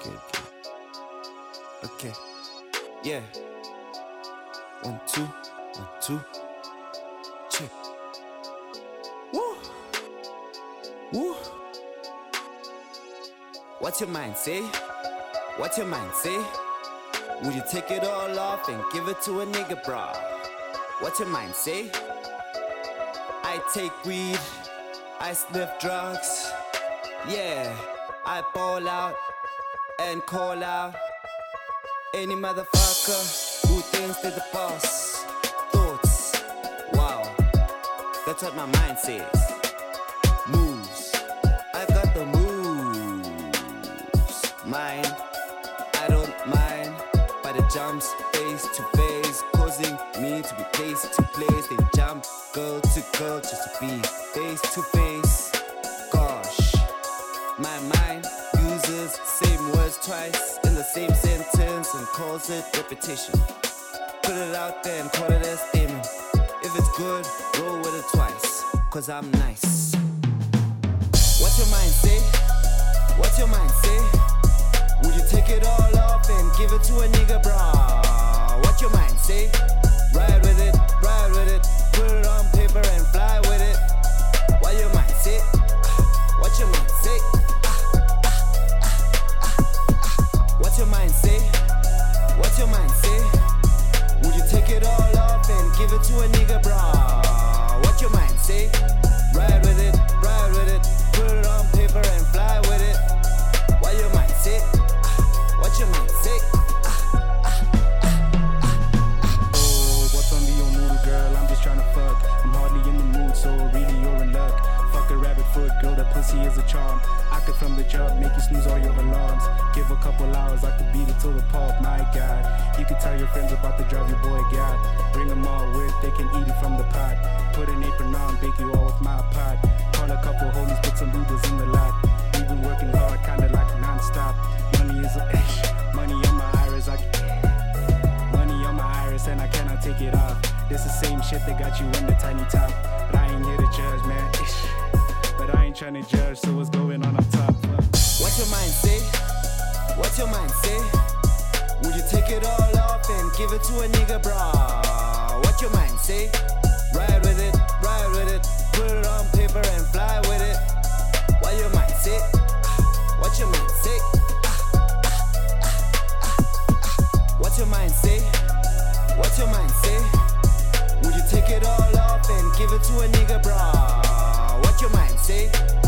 Okay, okay. Okay. Yeah. One, two, one, two. Check. Woo. Woo. What's your mind say? What's your mind say? Would you take it all off and give it to a nigga, bra? What's your mind say? I take weed, I sniff drugs. Yeah, I ball out and call out any motherfucker who thinks they're the boss. Thoughts, wow, that's what my mind says. Moves, I got the moves. Mind, I don't mind, but it jumps face to face, causing me to be place to place. Then jump girl to girl just to be face to face. Gosh, my mind uses same words twice in the same sentence and calls it repetition. Put it out there and call it a statement. If it's good, roll with it twice, cause I'm nice. What's your mind say? What's your mind say? Would you take it all off and give it to a nigga, pussy is a charm. I could from the jump make you snooze all your alarms. Give a couple hours, I could beat it till the pulp, my god. You can tell your friends about the drive your boy got. Bring them all with, they can eat it from the pot. Put an apron on, bake you all with my pot. Call a couple homies, put some noodles in the lot. We've been working hard, kinda like non-stop. Money is a ish, eh, money on my iris, I Money on my iris and I cannot take it off. This the same shit that got you in the tiny top. But I ain't here to judge, man. Ish. But I ain't trying to judge, so what's going on up top? What your mind say? What your mind say? Would you take it all off and give it to a nigga, brah? What your mind say? Ride with it, ride with it. Put it on paper and fly with it. What your mind say? What your mind say? What your mind say? What your mind say? Would you take it all off and give it to a nigga, brah? what your mind say?